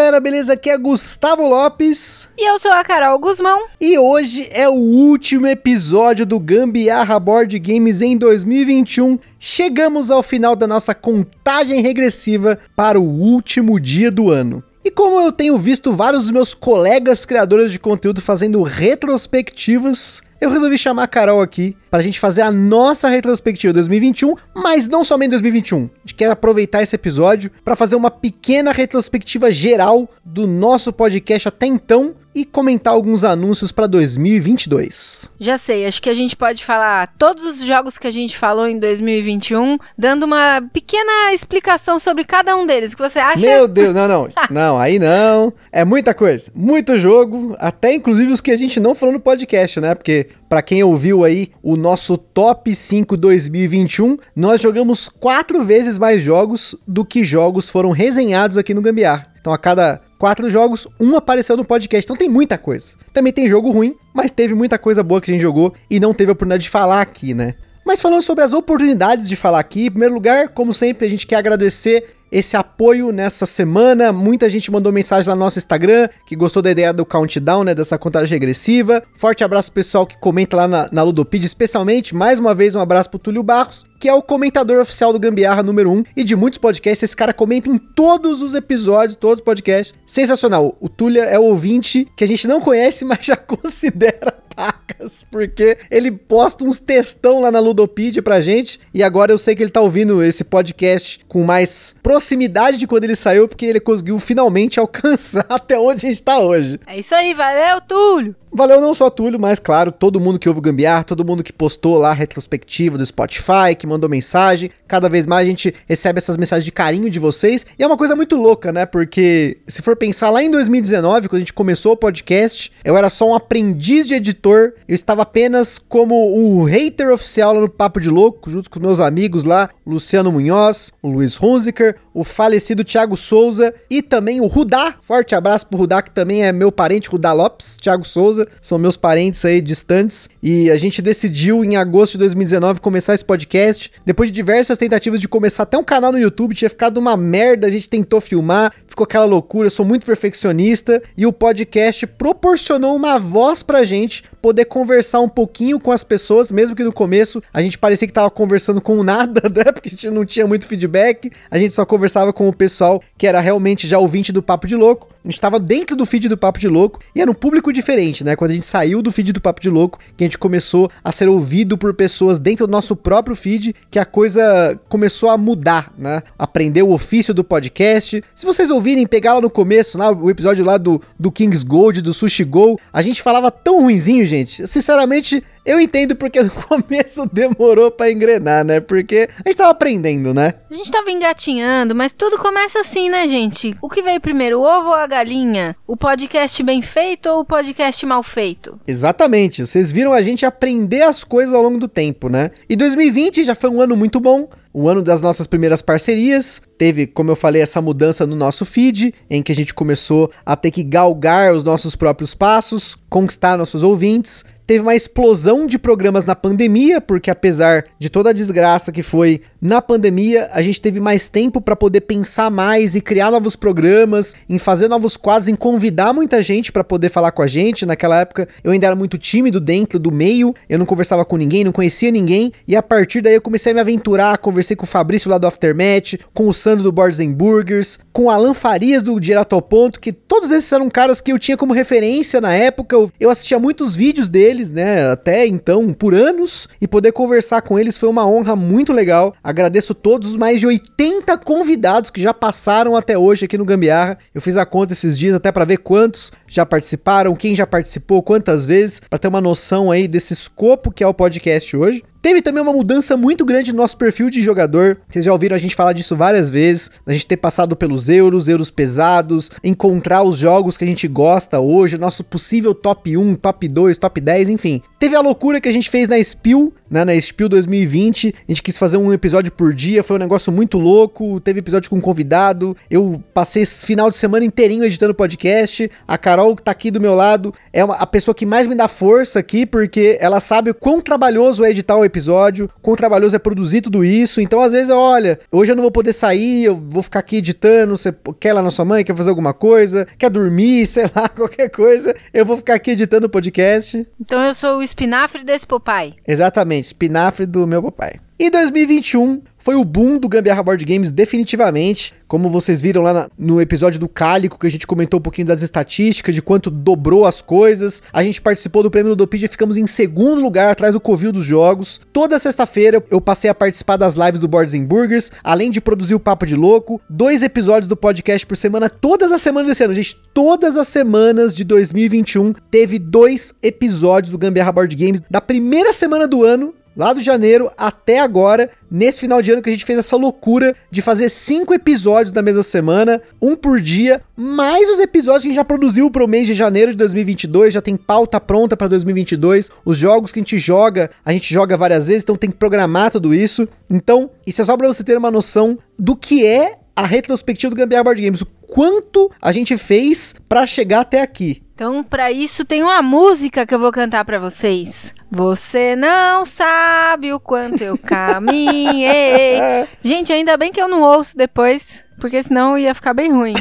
Galera, beleza? Aqui é Gustavo Lopes E eu sou a Carol Guzmão. e hoje é o último episódio do Gambiarra Board Games em 2021. Chegamos ao final da nossa contagem regressiva para o último dia do ano. E como eu tenho visto vários dos meus colegas criadores de conteúdo fazendo retrospectivas, eu resolvi chamar a Carol aqui para a gente fazer a nossa retrospectiva 2021, mas não somente 2021. A gente quer aproveitar esse episódio para fazer uma pequena retrospectiva geral do nosso podcast até então e comentar alguns anúncios para 2022. Já sei, acho que a gente pode falar todos os jogos que a gente falou em 2021, dando uma pequena explicação sobre cada um deles. O que você acha? Meu Deus, não, não. Não, aí não. É muita coisa. Muito jogo, até inclusive os que a gente não falou no podcast, né? Porque para quem ouviu aí o nosso top 5 2021, nós jogamos quatro vezes mais jogos do que jogos foram resenhados aqui no Gambiar. Então a cada quatro jogos, um apareceu no podcast. Então tem muita coisa. Também tem jogo ruim, mas teve muita coisa boa que a gente jogou e não teve a oportunidade de falar aqui, né? Mas falando sobre as oportunidades de falar aqui, em primeiro lugar, como sempre, a gente quer agradecer esse apoio nessa semana. Muita gente mandou mensagem lá no nosso Instagram que gostou da ideia do countdown, né? Dessa contagem regressiva. Forte abraço pessoal que comenta lá na, na Ludopedia, especialmente. Mais uma vez, um abraço pro Túlio Barros, que é o comentador oficial do Gambiarra número 1 e de muitos podcasts. Esse cara comenta em todos os episódios, todos os podcasts. Sensacional. O Túlio é o ouvinte que a gente não conhece, mas já considera pacas, porque ele posta uns textão lá na Ludopedia pra gente, e agora eu sei que ele tá ouvindo esse podcast com mais proximidade de quando ele saiu, porque ele conseguiu finalmente alcançar até onde a gente tá hoje. É isso aí, valeu, Túlio! Valeu não só Túlio, mas claro, todo mundo que ouve o Gambiar, todo mundo que postou lá a retrospectiva do Spotify, que mandou mensagem. Cada vez mais a gente recebe essas mensagens de carinho de vocês. E é uma coisa muito louca, né? Porque se for pensar lá em 2019, quando a gente começou o podcast, eu era só um aprendiz de editor. Eu estava apenas como o hater oficial lá no Papo de Louco, junto com meus amigos lá, Luciano Munhoz, o Luiz Hunziker, o falecido Thiago Souza e também o Rudá. Forte abraço pro Rudá, que também é meu parente, Rudá Lopes, Thiago Souza são meus parentes aí distantes. E a gente decidiu em agosto de 2019 começar esse podcast. Depois de diversas tentativas de começar até um canal no YouTube, tinha ficado uma merda. A gente tentou filmar, ficou aquela loucura. Eu sou muito perfeccionista e o podcast proporcionou uma voz pra gente poder conversar um pouquinho com as pessoas, mesmo que no começo a gente parecia que tava conversando com nada, né? Porque a gente não tinha muito feedback. A gente só conversava com o pessoal que era realmente já ouvinte do Papo de Louco. A gente tava dentro do feed do Papo de Louco e era um público diferente, né? Quando a gente saiu do feed do Papo de Louco, que a gente começou a ser ouvido por pessoas dentro do nosso próprio feed, que a coisa começou a mudar, né? Aprender o ofício do podcast. Se vocês ouvirem, pegar lá no começo, lá, o episódio lá do, do Kings Gold, do Sushi Go, a gente falava tão ruinzinho, gente. Sinceramente, eu entendo porque no começo demorou pra engrenar, né? Porque a gente tava aprendendo, né? A gente tava engatinhando, mas tudo começa assim, né, gente? O que veio primeiro, o ovo ou a galinha? O podcast bem feito ou o podcast mal feito? Exatamente. Vocês viram a gente aprender as coisas ao longo do tempo, né? E 2020 já foi um ano muito bom. O ano das nossas primeiras parcerias. Teve, como eu falei, essa mudança no nosso feed, em que a gente começou a ter que galgar os nossos próprios passos, conquistar nossos ouvintes. Teve uma explosão de programas na pandemia, porque apesar de toda a desgraça que foi na pandemia, a gente teve mais tempo para poder pensar mais e criar novos programas, em fazer novos quadros, em convidar muita gente para poder falar com a gente. Naquela época eu ainda era muito tímido dentro do meio, eu não conversava com ninguém, não conhecia ninguém, e a partir daí eu comecei a me aventurar, conversei com o Fabrício lá do Aftermath, com o Sandro do Boards Burgers, com o Alan Farias do Direto ao Ponto, que todos esses eram caras que eu tinha como referência na época, eu, eu assistia muitos vídeos deles, né, até então, por anos, e poder conversar com eles foi uma honra muito legal. Agradeço todos os mais de 80 convidados que já passaram até hoje aqui no Gambiarra. Eu fiz a conta esses dias até para ver quantos já participaram, quem já participou, quantas vezes, para ter uma noção aí desse escopo que é o podcast hoje. Teve também uma mudança muito grande no nosso perfil de jogador. Vocês já ouviram a gente falar disso várias vezes. A gente ter passado pelos euros, euros pesados, encontrar os jogos que a gente gosta hoje, nosso possível top 1, top 2, top 10, enfim. Teve a loucura que a gente fez na Spill, né, na Spill 2020. A gente quis fazer um episódio por dia, foi um negócio muito louco. Teve episódio com convidado. Eu passei esse final de semana inteirinho editando podcast. A Carol, que tá aqui do meu lado, é uma, a pessoa que mais me dá força aqui, porque ela sabe o quão trabalhoso é editar o episódio, quão trabalhoso é produzir tudo isso. Então, às vezes, olha, hoje eu não vou poder sair, eu vou ficar aqui editando. Você quer lá na sua mãe, quer fazer alguma coisa, quer dormir, sei lá, qualquer coisa. Eu vou ficar aqui editando o podcast. Então eu sou o espinafre desse papai. Exatamente, espinafre do meu papai. E 2021 foi o boom do Gambiarra Board Games definitivamente. Como vocês viram lá no episódio do Cálico, que a gente comentou um pouquinho das estatísticas, de quanto dobrou as coisas. A gente participou do prêmio Ludopedia e ficamos em segundo lugar atrás do Covil dos Jogos. Toda sexta-feira eu passei a participar das lives do Boards and Burgers, além de produzir o Papo de Louco. Dois episódios do podcast por semana, todas as semanas desse ano. Gente, todas as semanas de 2021 teve dois episódios do Gambiarra Board Games da primeira semana do ano lá do janeiro até agora, nesse final de ano que a gente fez essa loucura de fazer cinco episódios da mesma semana, um por dia, mais os episódios que a gente já produziu para o mês de janeiro de 2022, já tem pauta pronta para 2022, os jogos que a gente joga, a gente joga várias vezes, então tem que programar tudo isso. Então, isso é só para você ter uma noção do que é a retrospectiva do Gambiarra Board Games, o quanto a gente fez para chegar até aqui. Então, para isso tem uma música que eu vou cantar para vocês. Você não sabe o quanto eu caminhei. Gente, ainda bem que eu não ouço depois, porque senão ia ficar bem ruim.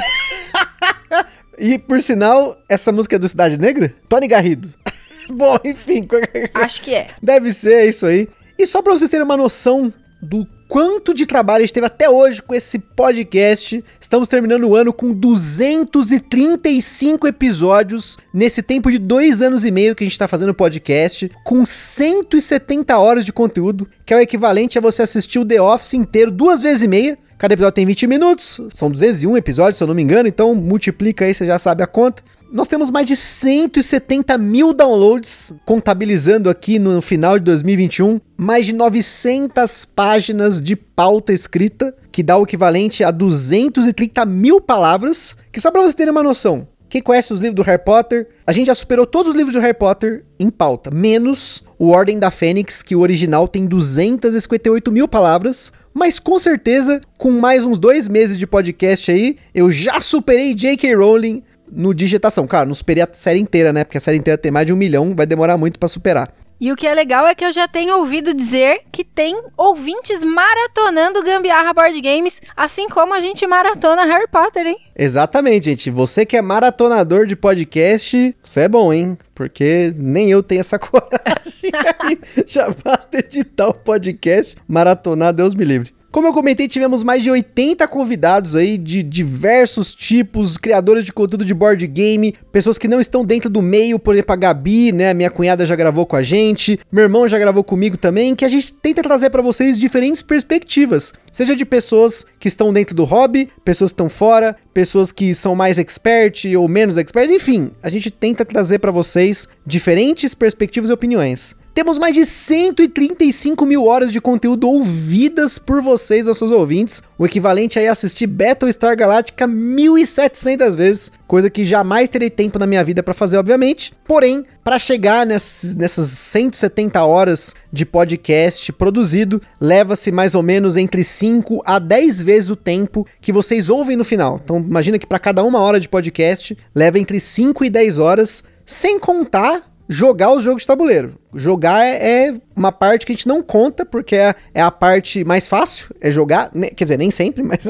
e por sinal, essa música é do Cidade Negra? Tony Garrido. Bom, enfim. Acho que é. Deve ser é isso aí. E só para vocês terem uma noção do quanto de trabalho a gente teve até hoje com esse podcast. Estamos terminando o ano com 235 episódios nesse tempo de dois anos e meio que a gente está fazendo o podcast, com 170 horas de conteúdo, que é o equivalente a você assistir o The Office inteiro duas vezes e meia. Cada episódio tem 20 minutos, são 201 episódios, se eu não me engano, então multiplica aí, você já sabe a conta. Nós temos mais de 170 mil downloads, contabilizando aqui no final de 2021, mais de 900 páginas de pauta escrita, que dá o equivalente a 230 mil palavras, que só para você ter uma noção, quem conhece os livros do Harry Potter, a gente já superou todos os livros do Harry Potter em pauta, menos o Ordem da Fênix, que o original tem 258 mil palavras. Mas com certeza, com mais uns dois meses de podcast aí, eu já superei J.K. Rowling no digitação. Cara, não superei a série inteira, né? Porque a série inteira tem mais de um milhão, vai demorar muito para superar. E o que é legal é que eu já tenho ouvido dizer que tem ouvintes maratonando Gambiarra Board Games, assim como a gente maratona Harry Potter, hein? Exatamente, gente. Você que é maratonador de podcast, você é bom, hein? Porque nem eu tenho essa coragem. já basta editar o podcast, maratonar, Deus me livre. Como eu comentei, tivemos mais de 80 convidados aí de diversos tipos, criadores de conteúdo de board game, pessoas que não estão dentro do meio, por exemplo, a Gabi, né? Minha cunhada já gravou com a gente, meu irmão já gravou comigo também, que a gente tenta trazer para vocês diferentes perspectivas, seja de pessoas que estão dentro do hobby, pessoas que estão fora, pessoas que são mais expert ou menos expert, enfim, a gente tenta trazer para vocês diferentes perspectivas e opiniões. Temos mais de 135 mil horas de conteúdo ouvidas por vocês, nossos ouvintes, o equivalente a assistir Battlestar Galactica 1.700 vezes, coisa que jamais terei tempo na minha vida para fazer, obviamente. Porém, para chegar nessas, nessas 170 horas de podcast produzido, leva-se mais ou menos entre 5 a 10 vezes o tempo que vocês ouvem no final. Então, imagina que para cada uma hora de podcast, leva entre 5 e 10 horas, sem contar jogar os jogos de tabuleiro. Jogar é, é, uma parte que a gente não conta, porque é, é a parte mais fácil, é jogar, né? quer dizer, nem sempre, mas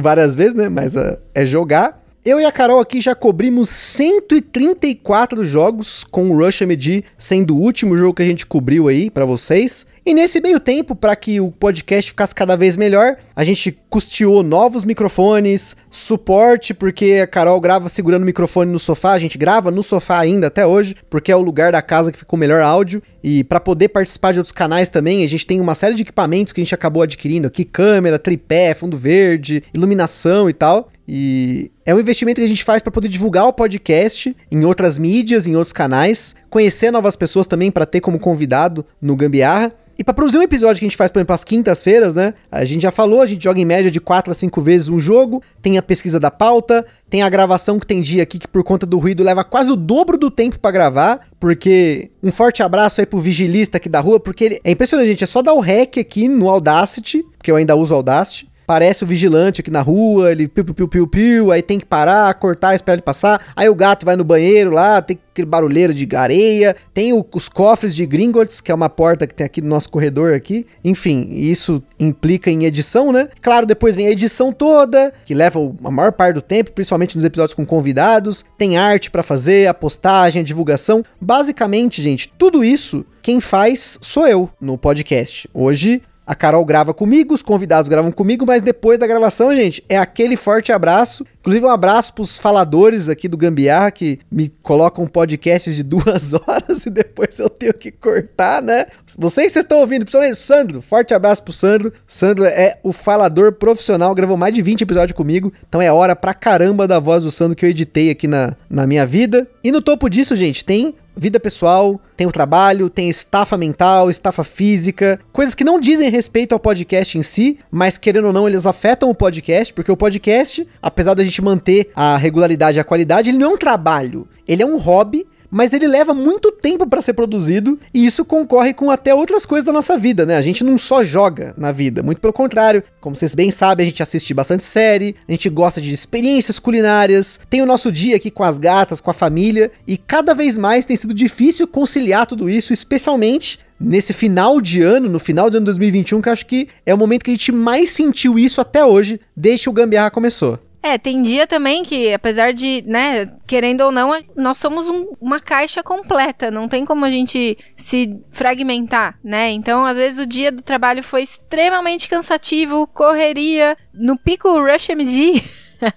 várias vezes, né? Mas uh, é jogar. Eu e a Carol aqui já cobrimos 134 jogos, com o Rush MD sendo o último jogo que a gente cobriu aí para vocês. E nesse meio tempo, para que o podcast ficasse cada vez melhor, a gente custeou novos microfones, suporte, porque a Carol grava segurando o microfone no sofá, a gente grava no sofá ainda até hoje, porque é o lugar da casa que ficou melhor áudio. E para poder participar de outros canais também, a gente tem uma série de equipamentos que a gente acabou adquirindo aqui: câmera, tripé, fundo verde, iluminação e tal. E é um investimento que a gente faz para poder divulgar o podcast em outras mídias, em outros canais, conhecer novas pessoas também para ter como convidado no Gambiarra. E para produzir um episódio que a gente faz, por exemplo, às quintas-feiras, né? A gente já falou, a gente joga em média de 4 a 5 vezes um jogo, tem a pesquisa da pauta, tem a gravação que tem dia aqui que por conta do ruído leva quase o dobro do tempo para gravar, porque um forte abraço aí pro vigilista aqui da rua, porque ele, é impressionante, gente, é só dar o REC aqui no Audacity, porque eu ainda uso Audacity parece o vigilante aqui na rua, ele piu, piu, piu, piu, aí tem que parar, cortar, esperar ele passar. Aí o gato vai no banheiro lá, tem aquele barulheiro de areia, tem o, os cofres de Gringotts, que é uma porta que tem aqui no nosso corredor aqui. Enfim, isso implica em edição, né? Claro, depois vem a edição toda, que leva a maior parte do tempo, principalmente nos episódios com convidados. Tem arte para fazer, a postagem, a divulgação. Basicamente, gente, tudo isso quem faz sou eu no podcast. Hoje a Carol grava comigo, os convidados gravam comigo, mas depois da gravação, gente, é aquele forte abraço. Inclusive, um abraço pros faladores aqui do Gambiarra que me colocam podcasts de duas horas e depois eu tenho que cortar, né? Vocês, vocês estão ouvindo, principalmente o Sandro. Forte abraço pro Sandro. Sandro é o falador profissional, gravou mais de 20 episódios comigo, então é hora pra caramba da voz do Sandro que eu editei aqui na, na minha vida. E no topo disso, gente, tem vida pessoal, tem o trabalho, tem estafa mental, estafa física, coisas que não dizem respeito ao podcast em si, mas querendo ou não, eles afetam o podcast, porque o podcast, apesar da gente manter a regularidade e a qualidade, ele não é um trabalho, ele é um hobby mas ele leva muito tempo para ser produzido e isso concorre com até outras coisas da nossa vida, né? A gente não só joga na vida, muito pelo contrário. Como vocês bem sabem, a gente assiste bastante série, a gente gosta de experiências culinárias, tem o nosso dia aqui com as gatas, com a família e cada vez mais tem sido difícil conciliar tudo isso, especialmente nesse final de ano, no final de ano 2021, que acho que é o momento que a gente mais sentiu isso até hoje, desde que o Gambiarra começou. É, tem dia também que, apesar de, né, querendo ou não, nós somos um, uma caixa completa, não tem como a gente se fragmentar, né? Então, às vezes o dia do trabalho foi extremamente cansativo, correria, no pico Rush MD.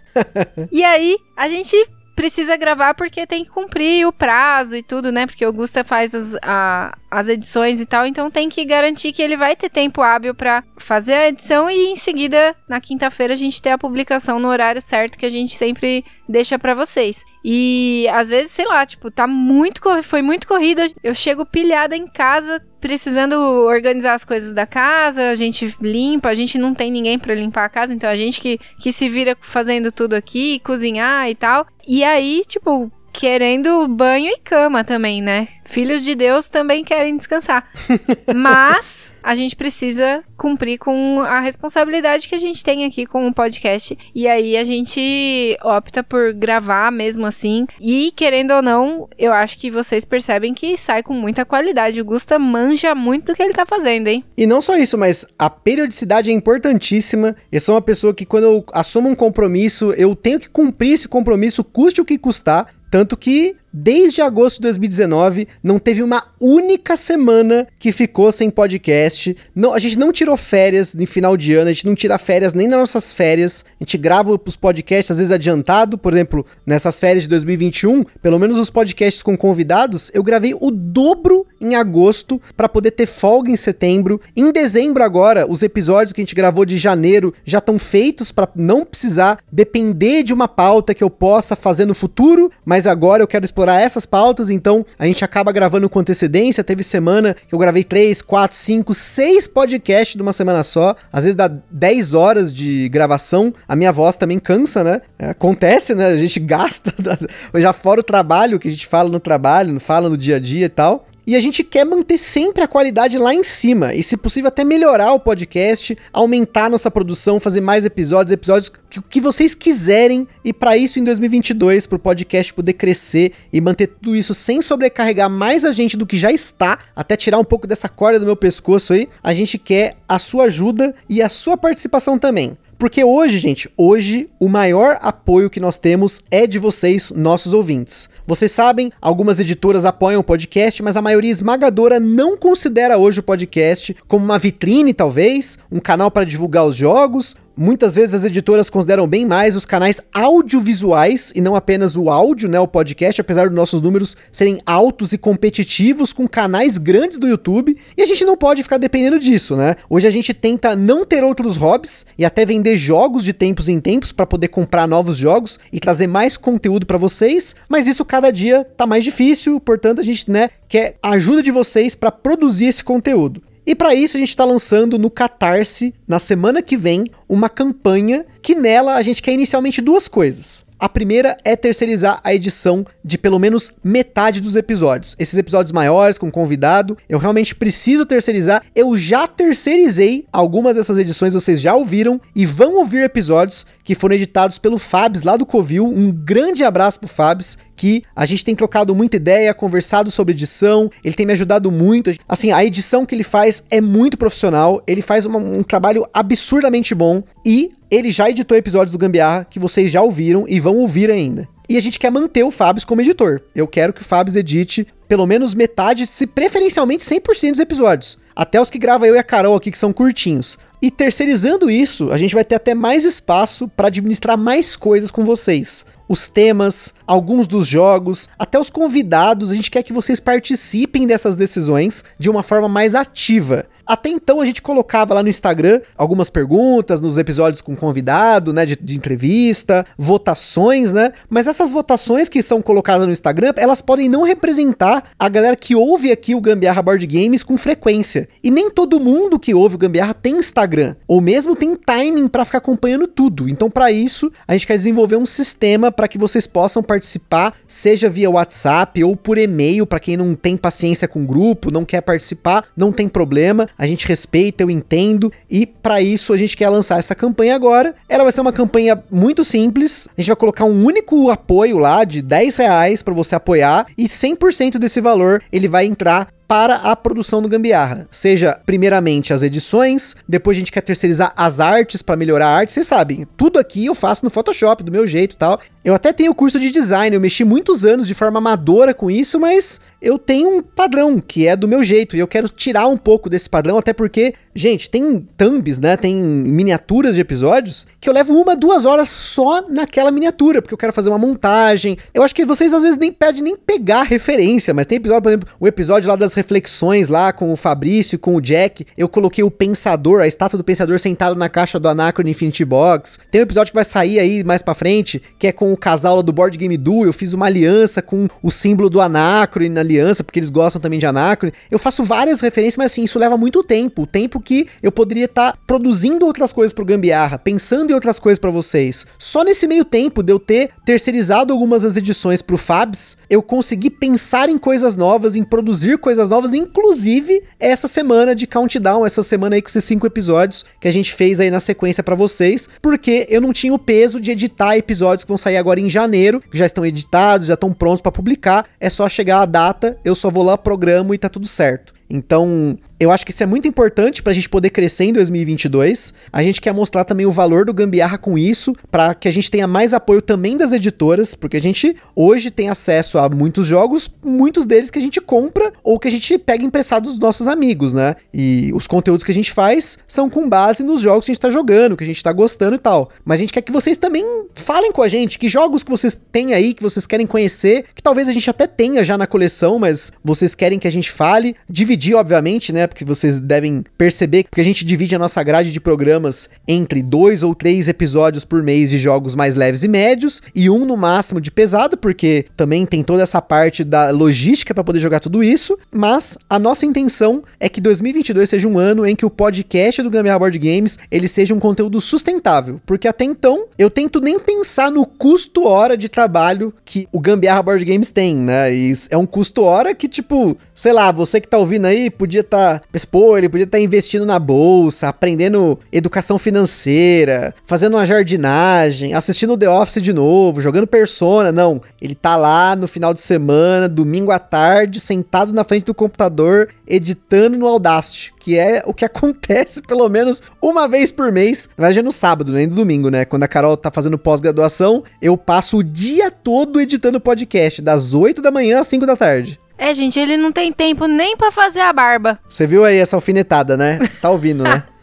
e aí, a gente precisa gravar porque tem que cumprir o prazo e tudo, né? Porque o Augusta faz as, a, as edições e tal, então tem que garantir que ele vai ter tempo hábil para fazer a edição e em seguida, na quinta-feira, a gente ter a publicação no horário certo que a gente sempre deixa para vocês. E às vezes, sei lá, tipo, tá muito foi muito corrida, eu chego pilhada em casa, precisando organizar as coisas da casa, a gente limpa, a gente não tem ninguém para limpar a casa, então a gente que, que se vira fazendo tudo aqui, cozinhar e tal. E aí, tipo, querendo banho e cama também, né? Filhos de Deus também querem descansar. Mas a gente precisa cumprir com a responsabilidade que a gente tem aqui com o podcast. E aí a gente opta por gravar mesmo assim. E querendo ou não, eu acho que vocês percebem que sai com muita qualidade. O Gusta manja muito do que ele tá fazendo, hein? E não só isso, mas a periodicidade é importantíssima. Eu sou uma pessoa que quando eu assumo um compromisso, eu tenho que cumprir esse compromisso, custe o que custar. Tanto que Desde agosto de 2019, não teve uma única semana que ficou sem podcast. Não, a gente não tirou férias no final de ano, a gente não tira férias nem nas nossas férias. A gente grava os podcasts às vezes adiantado, por exemplo, nessas férias de 2021, pelo menos os podcasts com convidados, eu gravei o dobro em agosto para poder ter folga em setembro. Em dezembro agora, os episódios que a gente gravou de janeiro já estão feitos para não precisar depender de uma pauta que eu possa fazer no futuro, mas agora eu quero explorar essas pautas, então a gente acaba gravando com antecedência. Teve semana que eu gravei 3, 4, 5, 6 podcasts de uma semana só. Às vezes dá 10 horas de gravação. A minha voz também cansa, né? É, acontece, né? A gente gasta, já fora o trabalho que a gente fala no trabalho, fala no dia a dia e tal. E a gente quer manter sempre a qualidade lá em cima. E, se possível, até melhorar o podcast, aumentar nossa produção, fazer mais episódios, episódios que, que vocês quiserem. E para isso, em 2022, para o podcast poder crescer e manter tudo isso sem sobrecarregar mais a gente do que já está, até tirar um pouco dessa corda do meu pescoço aí, a gente quer a sua ajuda e a sua participação também. Porque hoje, gente, hoje o maior apoio que nós temos é de vocês, nossos ouvintes. Vocês sabem, algumas editoras apoiam o podcast, mas a maioria esmagadora não considera hoje o podcast como uma vitrine, talvez, um canal para divulgar os jogos, Muitas vezes as editoras consideram bem mais os canais audiovisuais e não apenas o áudio, né, o podcast, apesar dos nossos números serem altos e competitivos com canais grandes do YouTube, e a gente não pode ficar dependendo disso, né? Hoje a gente tenta não ter outros hobbies e até vender jogos de tempos em tempos para poder comprar novos jogos e trazer mais conteúdo para vocês, mas isso cada dia tá mais difícil, portanto a gente, né, quer a ajuda de vocês para produzir esse conteúdo. E para isso a gente está lançando no Catarse, na semana que vem, uma campanha que nela a gente quer inicialmente duas coisas. A primeira é terceirizar a edição de pelo menos metade dos episódios. Esses episódios maiores, com convidado, eu realmente preciso terceirizar. Eu já terceirizei algumas dessas edições, vocês já ouviram e vão ouvir episódios que foram editados pelo Fabs lá do Covil. Um grande abraço pro Fabs, que a gente tem trocado muita ideia, conversado sobre edição, ele tem me ajudado muito. Assim, a edição que ele faz é muito profissional, ele faz um trabalho absurdamente bom e ele já editou episódios do Gambiarra que vocês já ouviram e vão ouvir ainda. E a gente quer manter o Fabs como editor. Eu quero que o Fabs edite pelo menos metade, se preferencialmente 100% dos episódios. Até os que grava eu e a Carol aqui, que são curtinhos. E terceirizando isso, a gente vai ter até mais espaço para administrar mais coisas com vocês. Os temas, alguns dos jogos, até os convidados, a gente quer que vocês participem dessas decisões de uma forma mais ativa. Até então a gente colocava lá no Instagram algumas perguntas nos episódios com convidado, né, de, de, entrevista, votações, né? Mas essas votações que são colocadas no Instagram, elas podem não representar a galera que ouve aqui o Gambiarra Board Games com frequência. E nem todo mundo que ouve o Gambiarra tem Instagram, ou mesmo tem timing para ficar acompanhando tudo. Então, para isso, a gente quer desenvolver um sistema para que vocês possam participar, seja via WhatsApp ou por e-mail, para quem não tem paciência com o grupo, não quer participar, não tem problema a gente respeita, eu entendo, e para isso a gente quer lançar essa campanha agora. Ela vai ser uma campanha muito simples, a gente vai colocar um único apoio lá de 10 reais para você apoiar, e 100% desse valor ele vai entrar para a produção do Gambiarra. Seja, primeiramente, as edições, depois a gente quer terceirizar as artes para melhorar a arte. Vocês sabem, tudo aqui eu faço no Photoshop, do meu jeito e tal. Eu até tenho curso de design, eu mexi muitos anos de forma amadora com isso, mas eu tenho um padrão que é do meu jeito e eu quero tirar um pouco desse padrão, até porque, gente, tem thumbs, né? Tem miniaturas de episódios que eu levo uma, duas horas só naquela miniatura, porque eu quero fazer uma montagem. Eu acho que vocês às vezes nem pedem nem pegar referência, mas tem episódio, por exemplo, o episódio lá das reflexões lá com o Fabrício, com o Jack, eu coloquei o Pensador, a estátua do Pensador sentado na caixa do Anacron Infinity Box. Tem um episódio que vai sair aí mais pra frente, que é com o casal lá do Board Game Duo, eu fiz uma aliança com o símbolo do Anacron na aliança, porque eles gostam também de Anacron. Eu faço várias referências, mas assim, isso leva muito tempo, o tempo que eu poderia estar tá produzindo outras coisas pro Gambiarra, pensando em outras coisas para vocês. Só nesse meio tempo de eu ter terceirizado algumas das edições pro Fabs, eu consegui pensar em coisas novas, em produzir coisas novas, inclusive essa semana de countdown, essa semana aí com esses cinco episódios que a gente fez aí na sequência para vocês, porque eu não tinha o peso de editar episódios que vão sair agora em janeiro, que já estão editados, já estão prontos para publicar, é só chegar a data, eu só vou lá programo e tá tudo certo. Então, eu acho que isso é muito importante para a gente poder crescer em 2022. A gente quer mostrar também o valor do Gambiarra com isso, para que a gente tenha mais apoio também das editoras, porque a gente hoje tem acesso a muitos jogos, muitos deles que a gente compra ou que a gente pega emprestado dos nossos amigos, né? E os conteúdos que a gente faz são com base nos jogos que a gente tá jogando, que a gente tá gostando e tal. Mas a gente quer que vocês também falem com a gente que jogos que vocês têm aí, que vocês querem conhecer, que talvez a gente até tenha já na coleção, mas vocês querem que a gente fale, dividir, obviamente, né? Porque vocês devem perceber que a gente divide a nossa grade de programas entre dois ou três episódios por mês de jogos mais leves e médios e um no máximo de pesado, porque também tem toda essa parte da logística para poder jogar tudo isso. Mas a nossa intenção é que 2022 seja um ano em que o podcast do Gambiarra Board Games ele seja um conteúdo sustentável, porque até então eu tento nem pensar no custo hora de trabalho que o Gambiarra Board Games tem, né? E é um custo hora que tipo, sei lá, você que tá ouvindo aí podia estar tá pô, ele podia estar tá investindo na bolsa, aprendendo educação financeira, fazendo uma jardinagem, assistindo The Office de novo, jogando Persona. Não, ele tá lá no final de semana, domingo à tarde, sentado na frente do computador, editando no Audacity, que é o que acontece pelo menos uma vez por mês. Na verdade é no sábado, nem no domingo, né? Quando a Carol tá fazendo pós-graduação, eu passo o dia todo editando podcast, das 8 da manhã às 5 da tarde. É, gente, ele não tem tempo nem para fazer a barba. Você viu aí essa alfinetada, né? Você tá ouvindo, né?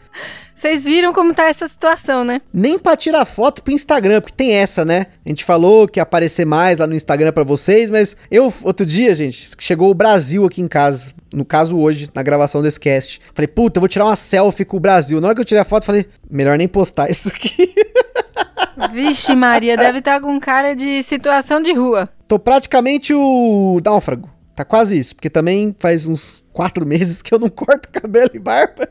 Vocês viram como tá essa situação, né? Nem pra tirar foto pro Instagram, porque tem essa, né? A gente falou que ia aparecer mais lá no Instagram para vocês, mas eu, outro dia, gente, chegou o Brasil aqui em casa. No caso, hoje, na gravação desse cast. Falei, puta, eu vou tirar uma selfie com o Brasil. Na hora que eu tirei a foto, falei, melhor nem postar isso aqui. Vixe, Maria, deve estar tá com cara de situação de rua. Tô praticamente o náufrago. Tá quase isso, porque também faz uns quatro meses que eu não corto cabelo e barba.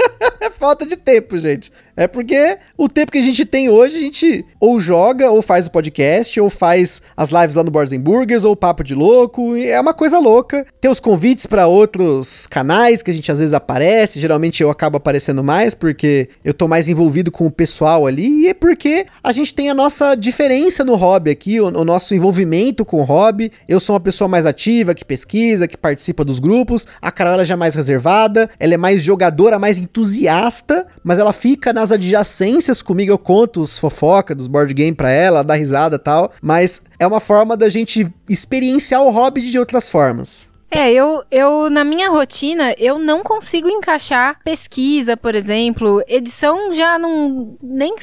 é falta de tempo, gente. É porque o tempo que a gente tem hoje, a gente ou joga, ou faz o podcast, ou faz as lives lá no Boards Burgers, ou Papo de Louco. é uma coisa louca. Tem os convites para outros canais que a gente às vezes aparece. Geralmente eu acabo aparecendo mais porque eu tô mais envolvido com o pessoal ali. E é porque a gente tem a nossa diferença no hobby aqui, o, o nosso envolvimento com o hobby. Eu sou uma pessoa mais ativa, que pesquisa, que participa dos grupos. A Carol já é mais reservada, ela é mais jogadora, mais entusiasta, mas ela fica nas adjacências comigo, eu conto os fofoca dos board game pra ela, dá risada e tal, mas é uma forma da gente experienciar o hobby de outras formas. É, eu, eu, na minha rotina, eu não consigo encaixar pesquisa, por exemplo. Edição já não. nem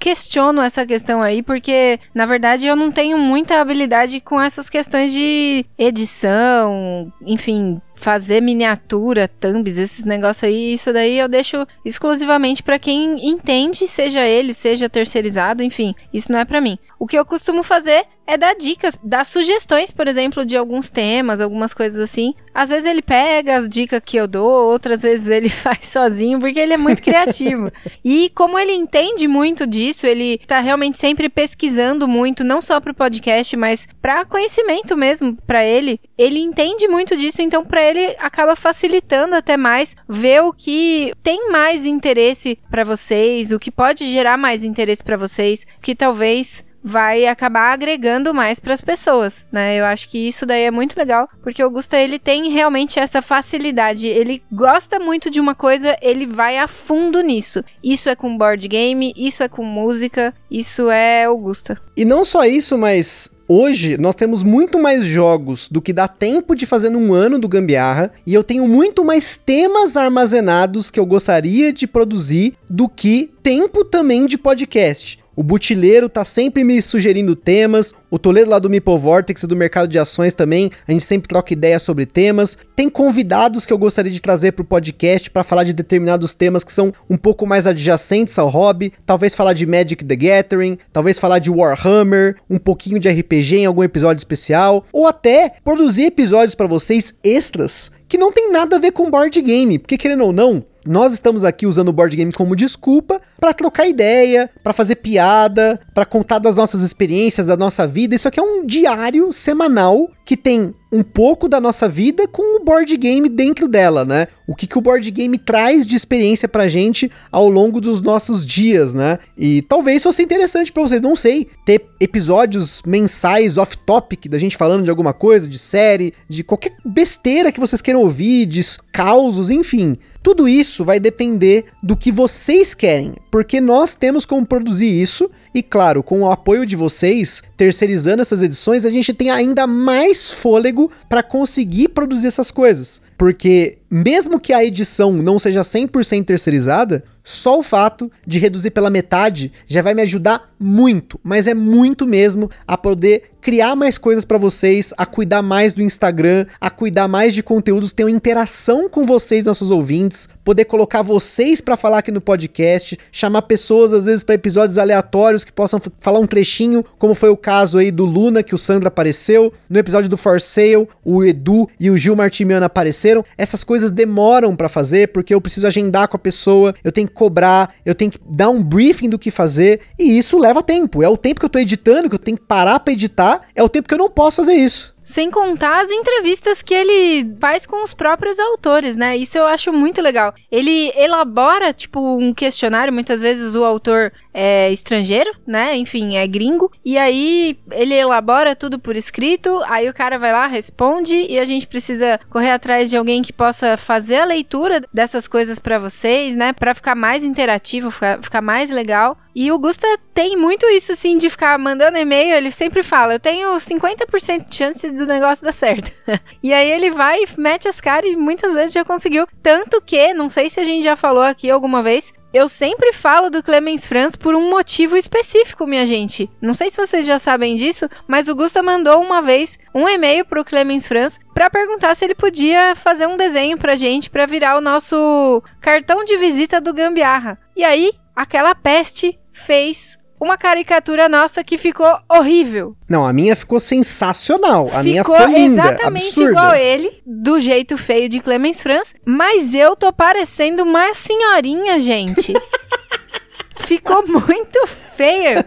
questiono essa questão aí, porque na verdade eu não tenho muita habilidade com essas questões de edição, enfim, fazer miniatura, thumbs, esses negócios aí, isso daí eu deixo exclusivamente para quem entende, seja ele, seja terceirizado, enfim, isso não é para mim. O que eu costumo fazer é dar dicas, dar sugestões, por exemplo, de alguns temas, algumas coisas assim. Às vezes ele pega as dicas que eu dou, outras vezes ele faz sozinho, porque ele é muito criativo. e como ele entende muito disso, ele tá realmente sempre pesquisando muito, não só pro podcast, mas para conhecimento mesmo para ele. Ele entende muito disso, então para ele acaba facilitando até mais ver o que tem mais interesse para vocês, o que pode gerar mais interesse para vocês, que talvez vai acabar agregando mais para as pessoas, né? Eu acho que isso daí é muito legal, porque o Augusta ele tem realmente essa facilidade, ele gosta muito de uma coisa, ele vai a fundo nisso. Isso é com board game, isso é com música, isso é Augusta. E não só isso, mas Hoje nós temos muito mais jogos do que dá tempo de fazer num ano do Gambiarra e eu tenho muito mais temas armazenados que eu gostaria de produzir do que tempo também de podcast. O Butileiro tá sempre me sugerindo temas. O Toledo lá do Meeple Vortex e do Mercado de Ações também, a gente sempre troca ideias sobre temas. Tem convidados que eu gostaria de trazer pro podcast para falar de determinados temas que são um pouco mais adjacentes ao hobby. Talvez falar de Magic the Gathering, talvez falar de Warhammer, um pouquinho de RPG em algum episódio especial, ou até produzir episódios para vocês extras que não tem nada a ver com board game, porque querendo ou não, nós estamos aqui usando o board game como desculpa para trocar ideia, para fazer piada, para contar das nossas experiências, da nossa vida. Isso aqui é um diário semanal que tem um pouco da nossa vida com o board game dentro dela, né? O que, que o board game traz de experiência pra gente ao longo dos nossos dias, né? E talvez fosse interessante para vocês, não sei, ter episódios mensais off-topic da gente falando de alguma coisa, de série, de qualquer besteira que vocês queiram ouvir, de causos, enfim. Tudo isso vai depender do que vocês querem, porque nós temos como produzir isso e claro, com o apoio de vocês, terceirizando essas edições, a gente tem ainda mais fôlego para conseguir produzir essas coisas. Porque mesmo que a edição não seja 100% terceirizada, só o fato de reduzir pela metade já vai me ajudar muito, mas é muito mesmo a poder criar mais coisas para vocês, a cuidar mais do Instagram, a cuidar mais de conteúdos, ter uma interação com vocês, nossos ouvintes, poder colocar vocês para falar aqui no podcast, chamar pessoas às vezes para episódios aleatórios que possam falar um trechinho, como foi o caso aí do Luna que o Sandra apareceu, no episódio do For Sale, o Edu e o Gil Martimiano apareceram. Essas coisas demoram para fazer porque eu preciso agendar com a pessoa, eu tenho que cobrar, eu tenho que dar um briefing do que fazer e isso leva tempo. É o tempo que eu tô editando, que eu tenho que parar para editar, é o tempo que eu não posso fazer isso. Sem contar as entrevistas que ele faz com os próprios autores, né? Isso eu acho muito legal. Ele elabora, tipo, um questionário, muitas vezes o autor é estrangeiro, né? Enfim, é gringo. E aí ele elabora tudo por escrito, aí o cara vai lá, responde e a gente precisa correr atrás de alguém que possa fazer a leitura dessas coisas para vocês, né? Para ficar mais interativo, ficar, ficar mais legal. E o Gusta tem muito isso, assim, de ficar mandando e-mail. Ele sempre fala: Eu tenho 50% de chance do negócio dar certo. e aí ele vai, mete as caras e muitas vezes já conseguiu. Tanto que, não sei se a gente já falou aqui alguma vez, eu sempre falo do Clemens Franz por um motivo específico, minha gente. Não sei se vocês já sabem disso, mas o Gusta mandou uma vez um e-mail pro Clemens Franz para perguntar se ele podia fazer um desenho pra gente para virar o nosso cartão de visita do Gambiarra. E aí, aquela peste fez uma caricatura nossa que ficou horrível. Não, a minha ficou sensacional. A ficou minha ficou linda, exatamente absurda. igual ele, do jeito feio de Clemens Franz, mas eu tô parecendo uma senhorinha, gente. ficou muito feia.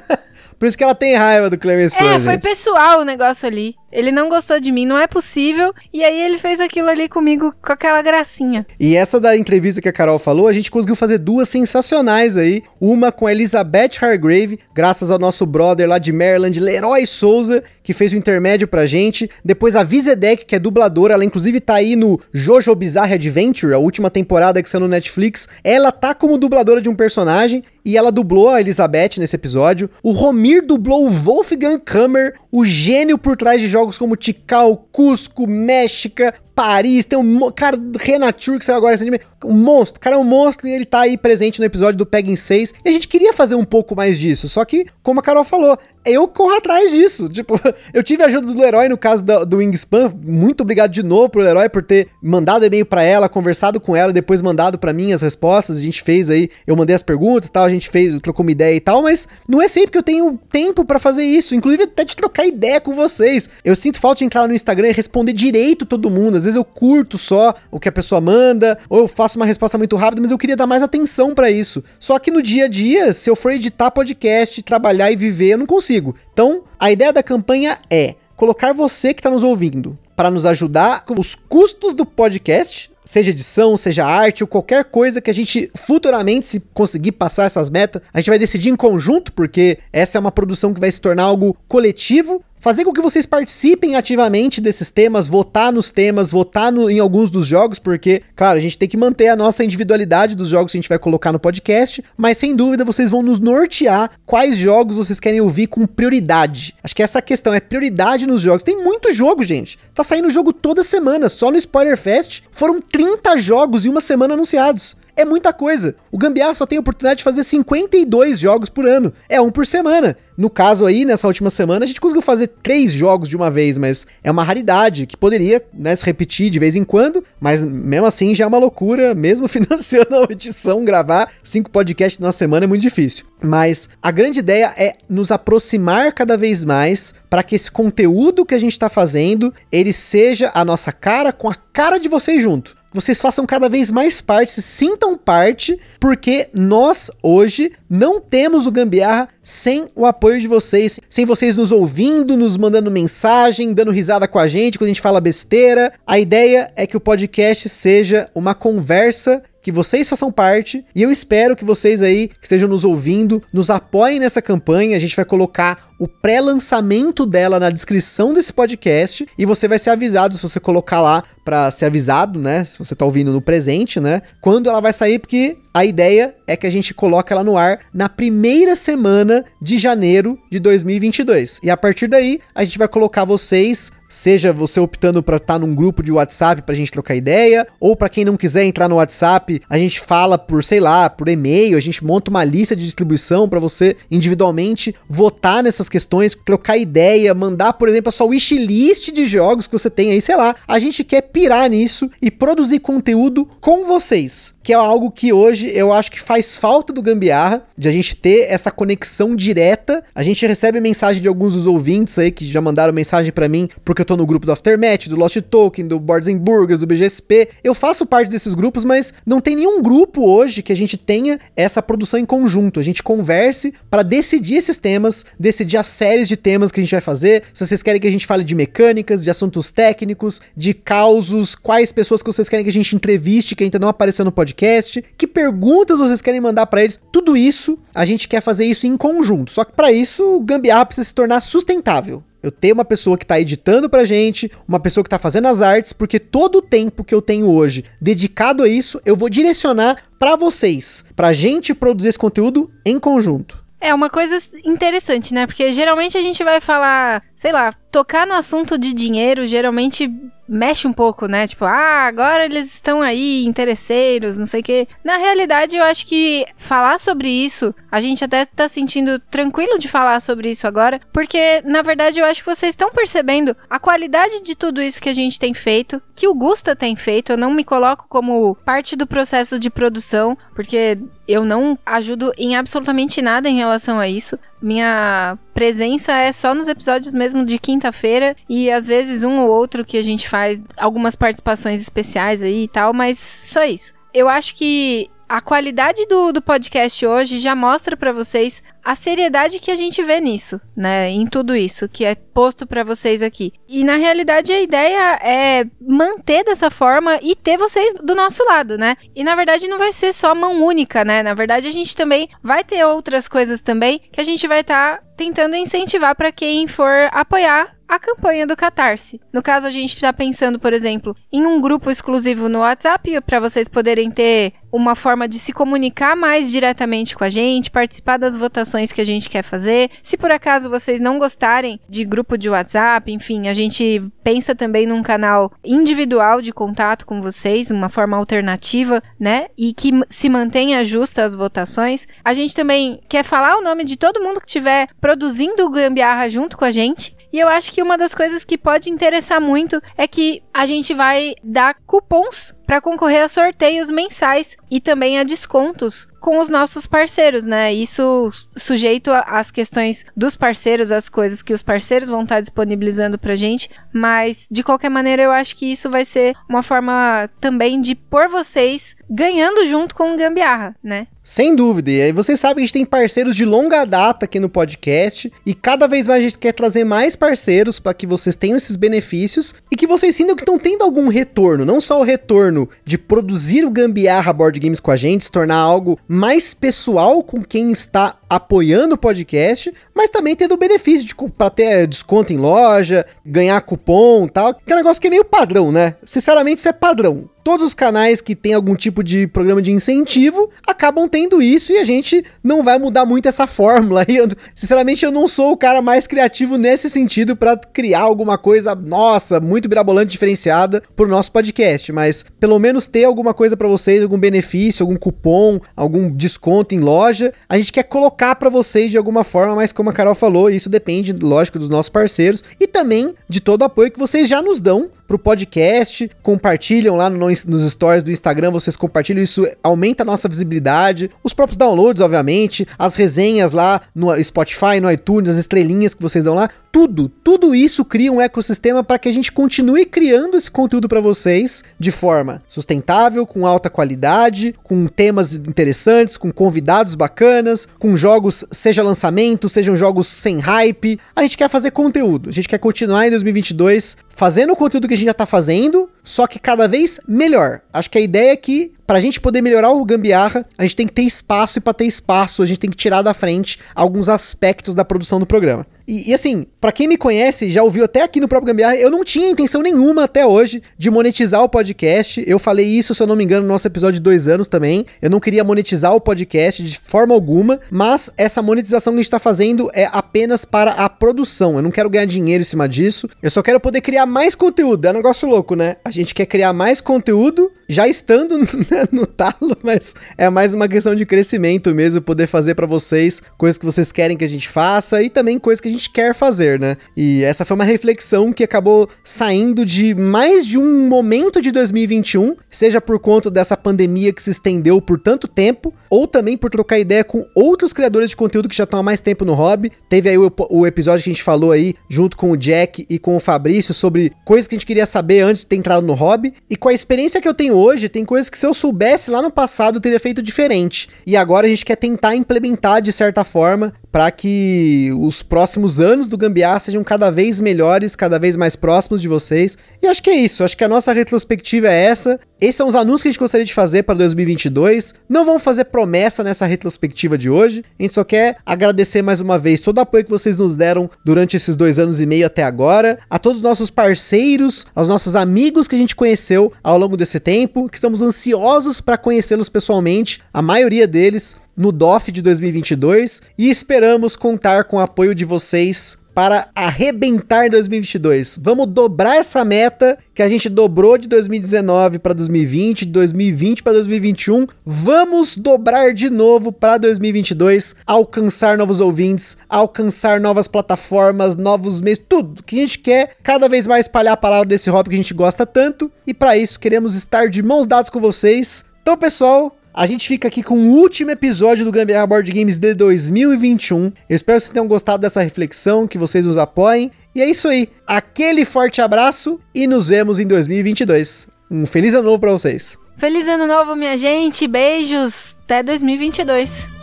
Por isso que ela tem raiva do Clemens É, Franz, foi gente. pessoal o negócio ali. Ele não gostou de mim, não é possível. E aí ele fez aquilo ali comigo com aquela gracinha. E essa da entrevista que a Carol falou, a gente conseguiu fazer duas sensacionais aí. Uma com a Elizabeth Hargrave, graças ao nosso brother lá de Maryland, Leroy Souza, que fez o intermédio pra gente. Depois a Vizedek, que é dubladora, ela inclusive tá aí no Jojo Bizarre Adventure, a última temporada que saiu no Netflix. Ela tá como dubladora de um personagem e ela dublou a Elizabeth nesse episódio. O Romir dublou o Wolfgang Kammer, o gênio por trás de jogos como Tikal, Cusco, México, Paris, tem um cara Renature que saiu agora recentemente, um monstro, o cara é um monstro e ele tá aí presente no episódio do Pegging 6. E a gente queria fazer um pouco mais disso, só que, como a Carol falou, eu corro atrás disso. Tipo, eu tive a ajuda do Leroy no caso do, do Wingspan. Muito obrigado de novo pro Leroy por ter mandado e-mail pra ela, conversado com ela depois mandado pra mim as respostas. A gente fez aí, eu mandei as perguntas tal, a gente fez, trocou uma ideia e tal, mas não é sempre que eu tenho tempo pra fazer isso, inclusive até de trocar ideia com vocês. Eu sinto falta de entrar no Instagram e responder direito todo mundo. Às vezes eu curto só o que a pessoa manda, ou eu faço uma resposta muito rápida, mas eu queria dar mais atenção pra isso. Só que no dia a dia, se eu for editar podcast, trabalhar e viver, eu não consigo. Então, a ideia da campanha é colocar você que está nos ouvindo para nos ajudar com os custos do podcast, seja edição, seja arte ou qualquer coisa que a gente futuramente, se conseguir passar essas metas, a gente vai decidir em conjunto, porque essa é uma produção que vai se tornar algo coletivo. Fazer com que vocês participem ativamente desses temas, votar nos temas, votar no- em alguns dos jogos, porque, claro, a gente tem que manter a nossa individualidade dos jogos que a gente vai colocar no podcast, mas sem dúvida vocês vão nos nortear quais jogos vocês querem ouvir com prioridade. Acho que essa questão, é prioridade nos jogos. Tem muito jogo, gente. Tá saindo jogo toda semana, só no Spoiler Fest foram 30 jogos em uma semana anunciados. É muita coisa. O Gambiarra só tem a oportunidade de fazer 52 jogos por ano. É um por semana. No caso aí, nessa última semana, a gente conseguiu fazer três jogos de uma vez, mas é uma raridade que poderia né, se repetir de vez em quando, mas mesmo assim já é uma loucura, mesmo financiando a edição, gravar cinco podcasts na semana é muito difícil. Mas a grande ideia é nos aproximar cada vez mais para que esse conteúdo que a gente está fazendo, ele seja a nossa cara com a cara de vocês junto vocês façam cada vez mais parte, se sintam parte, porque nós hoje não temos o Gambiarra sem o apoio de vocês, sem vocês nos ouvindo, nos mandando mensagem, dando risada com a gente quando a gente fala besteira. A ideia é que o podcast seja uma conversa que vocês façam parte e eu espero que vocês aí que estejam nos ouvindo nos apoiem nessa campanha. A gente vai colocar o pré-lançamento dela na descrição desse podcast e você vai ser avisado se você colocar lá para ser avisado, né? Se você tá ouvindo no presente, né? Quando ela vai sair, porque a ideia é que a gente coloque ela no ar na primeira semana de janeiro de 2022. E a partir daí, a gente vai colocar vocês Seja você optando para estar num grupo de WhatsApp pra gente trocar ideia, ou para quem não quiser entrar no WhatsApp, a gente fala por, sei lá, por e-mail, a gente monta uma lista de distribuição para você individualmente votar nessas questões, trocar ideia, mandar, por exemplo, a sua wishlist de jogos que você tem aí, sei lá. A gente quer pirar nisso e produzir conteúdo com vocês, que é algo que hoje eu acho que faz falta do Gambiarra, de a gente ter essa conexão direta. A gente recebe mensagem de alguns dos ouvintes aí que já mandaram mensagem para mim, porque eu tô no grupo do Aftermath, do Lost Token, do Boards and Burgers, do BGSP. Eu faço parte desses grupos, mas não tem nenhum grupo hoje que a gente tenha essa produção em conjunto. A gente converse para decidir esses temas, decidir as séries de temas que a gente vai fazer. Se vocês querem que a gente fale de mecânicas, de assuntos técnicos, de causos, quais pessoas que vocês querem que a gente entreviste que ainda não apareceu no podcast, que perguntas vocês querem mandar para eles. Tudo isso, a gente quer fazer isso em conjunto. Só que para isso, o Gambiarra precisa se tornar sustentável. Eu tenho uma pessoa que tá editando pra gente, uma pessoa que tá fazendo as artes, porque todo o tempo que eu tenho hoje dedicado a isso, eu vou direcionar para vocês, pra gente produzir esse conteúdo em conjunto. É uma coisa interessante, né? Porque geralmente a gente vai falar, sei lá, tocar no assunto de dinheiro geralmente mexe um pouco, né? Tipo, ah, agora eles estão aí, interesseiros, não sei o quê. Na realidade, eu acho que falar sobre isso, a gente até tá sentindo tranquilo de falar sobre isso agora, porque na verdade eu acho que vocês estão percebendo a qualidade de tudo isso que a gente tem feito, que o Gusta tem feito. Eu não me coloco como parte do processo de produção, porque eu não ajudo em absolutamente nada em relação a isso. Minha presença é só nos episódios mesmo de quinta-feira e às vezes um ou outro que a gente faz algumas participações especiais aí e tal, mas só isso. Eu acho que a qualidade do, do podcast hoje já mostra para vocês a seriedade que a gente vê nisso, né? Em tudo isso que é posto para vocês aqui. E na realidade a ideia é manter dessa forma e ter vocês do nosso lado, né? E na verdade não vai ser só mão única, né? Na verdade a gente também vai ter outras coisas também que a gente vai estar tá tentando incentivar para quem for apoiar a campanha do Catarse. No caso, a gente está pensando, por exemplo, em um grupo exclusivo no WhatsApp para vocês poderem ter uma forma de se comunicar mais diretamente com a gente, participar das votações que a gente quer fazer. Se por acaso vocês não gostarem de grupo de WhatsApp, enfim, a gente pensa também num canal individual de contato com vocês, uma forma alternativa, né? E que se mantenha justa as votações. A gente também quer falar o nome de todo mundo que estiver produzindo o Gambiarra junto com a gente. E eu acho que uma das coisas que pode interessar muito é que a gente vai dar cupons para concorrer a sorteios mensais e também a descontos com os nossos parceiros, né? Isso sujeito às questões dos parceiros, as coisas que os parceiros vão estar disponibilizando pra gente, mas de qualquer maneira eu acho que isso vai ser uma forma também de pôr vocês ganhando junto com o Gambiarra, né? Sem dúvida. E aí vocês sabem que a gente tem parceiros de longa data aqui no podcast e cada vez mais a gente quer trazer mais parceiros para que vocês tenham esses benefícios e que vocês sintam que estão tendo algum retorno, não só o retorno de produzir o Gambiarra Board Games com a gente, se tornar algo mais pessoal com quem está apoiando o podcast, mas também tendo o benefício para ter desconto em loja, ganhar cupom, tal, que é um negócio que é meio padrão, né? Sinceramente, isso é padrão todos os canais que tem algum tipo de programa de incentivo acabam tendo isso e a gente não vai mudar muito essa fórmula. Eu, sinceramente, eu não sou o cara mais criativo nesse sentido para criar alguma coisa, nossa, muito birabolante, diferenciada pro nosso podcast, mas pelo menos ter alguma coisa para vocês, algum benefício, algum cupom, algum desconto em loja, a gente quer colocar para vocês de alguma forma, mas como a Carol falou, isso depende, lógico, dos nossos parceiros e também de todo o apoio que vocês já nos dão pro podcast, compartilham lá no, nos stories do Instagram, vocês compartilham, isso aumenta a nossa visibilidade, os próprios downloads, obviamente, as resenhas lá no Spotify, no iTunes, as estrelinhas que vocês dão lá, tudo, tudo isso cria um ecossistema para que a gente continue criando esse conteúdo para vocês de forma sustentável, com alta qualidade, com temas interessantes, com convidados bacanas, com jogos, seja lançamento, sejam jogos sem hype. A gente quer fazer conteúdo, a gente quer continuar em 2022 fazendo o conteúdo que a gente já tá fazendo, só que cada vez melhor. Acho que a ideia é que pra gente poder melhorar o gambiarra, a gente tem que ter espaço e para ter espaço, a gente tem que tirar da frente alguns aspectos da produção do programa. E, e assim, para quem me conhece, já ouviu até aqui no próprio Gambiarra, eu não tinha intenção nenhuma até hoje de monetizar o podcast. Eu falei isso, se eu não me engano, no nosso episódio de dois anos também. Eu não queria monetizar o podcast de forma alguma, mas essa monetização que a gente tá fazendo é apenas para a produção. Eu não quero ganhar dinheiro em cima disso. Eu só quero poder criar mais conteúdo. É um negócio louco, né? A gente quer criar mais conteúdo já estando no talo, mas é mais uma questão de crescimento mesmo, poder fazer para vocês coisas que vocês querem que a gente faça e também coisas que a gente quer fazer, né? E essa foi uma reflexão que acabou saindo de mais de um momento de 2021, seja por conta dessa pandemia que se estendeu por tanto tempo, ou também por trocar ideia com outros criadores de conteúdo que já estão há mais tempo no hobby. Teve aí o, o episódio que a gente falou aí, junto com o Jack e com o Fabrício, sobre coisas que a gente queria saber antes de ter entrado no hobby. E com a experiência que eu tenho hoje, tem coisas que se eu soubesse lá no passado, teria feito diferente. E agora a gente quer tentar implementar de certa forma para que os próximos anos do Gambiarra sejam cada vez melhores, cada vez mais próximos de vocês. E acho que é isso, acho que a nossa retrospectiva é essa. Esses são os anúncios que a gente gostaria de fazer para 2022. Não vamos fazer promessa nessa retrospectiva de hoje. A gente só quer agradecer mais uma vez todo o apoio que vocês nos deram durante esses dois anos e meio até agora, a todos os nossos parceiros, aos nossos amigos que a gente conheceu ao longo desse tempo, que estamos ansiosos para conhecê-los pessoalmente, a maioria deles no DOF de 2022 e esperamos contar com o apoio de vocês para arrebentar 2022. Vamos dobrar essa meta que a gente dobrou de 2019 para 2020, de 2020 para 2021. Vamos dobrar de novo para 2022, alcançar novos ouvintes, alcançar novas plataformas, novos meios, tudo que a gente quer, cada vez mais espalhar a palavra desse hobby que a gente gosta tanto. E para isso queremos estar de mãos dadas com vocês. Então, pessoal, A gente fica aqui com o último episódio do Gambiarra Board Games de 2021. Eu espero que vocês tenham gostado dessa reflexão, que vocês nos apoiem. E é isso aí. Aquele forte abraço e nos vemos em 2022. Um feliz ano novo para vocês. Feliz ano novo, minha gente. Beijos. Até 2022.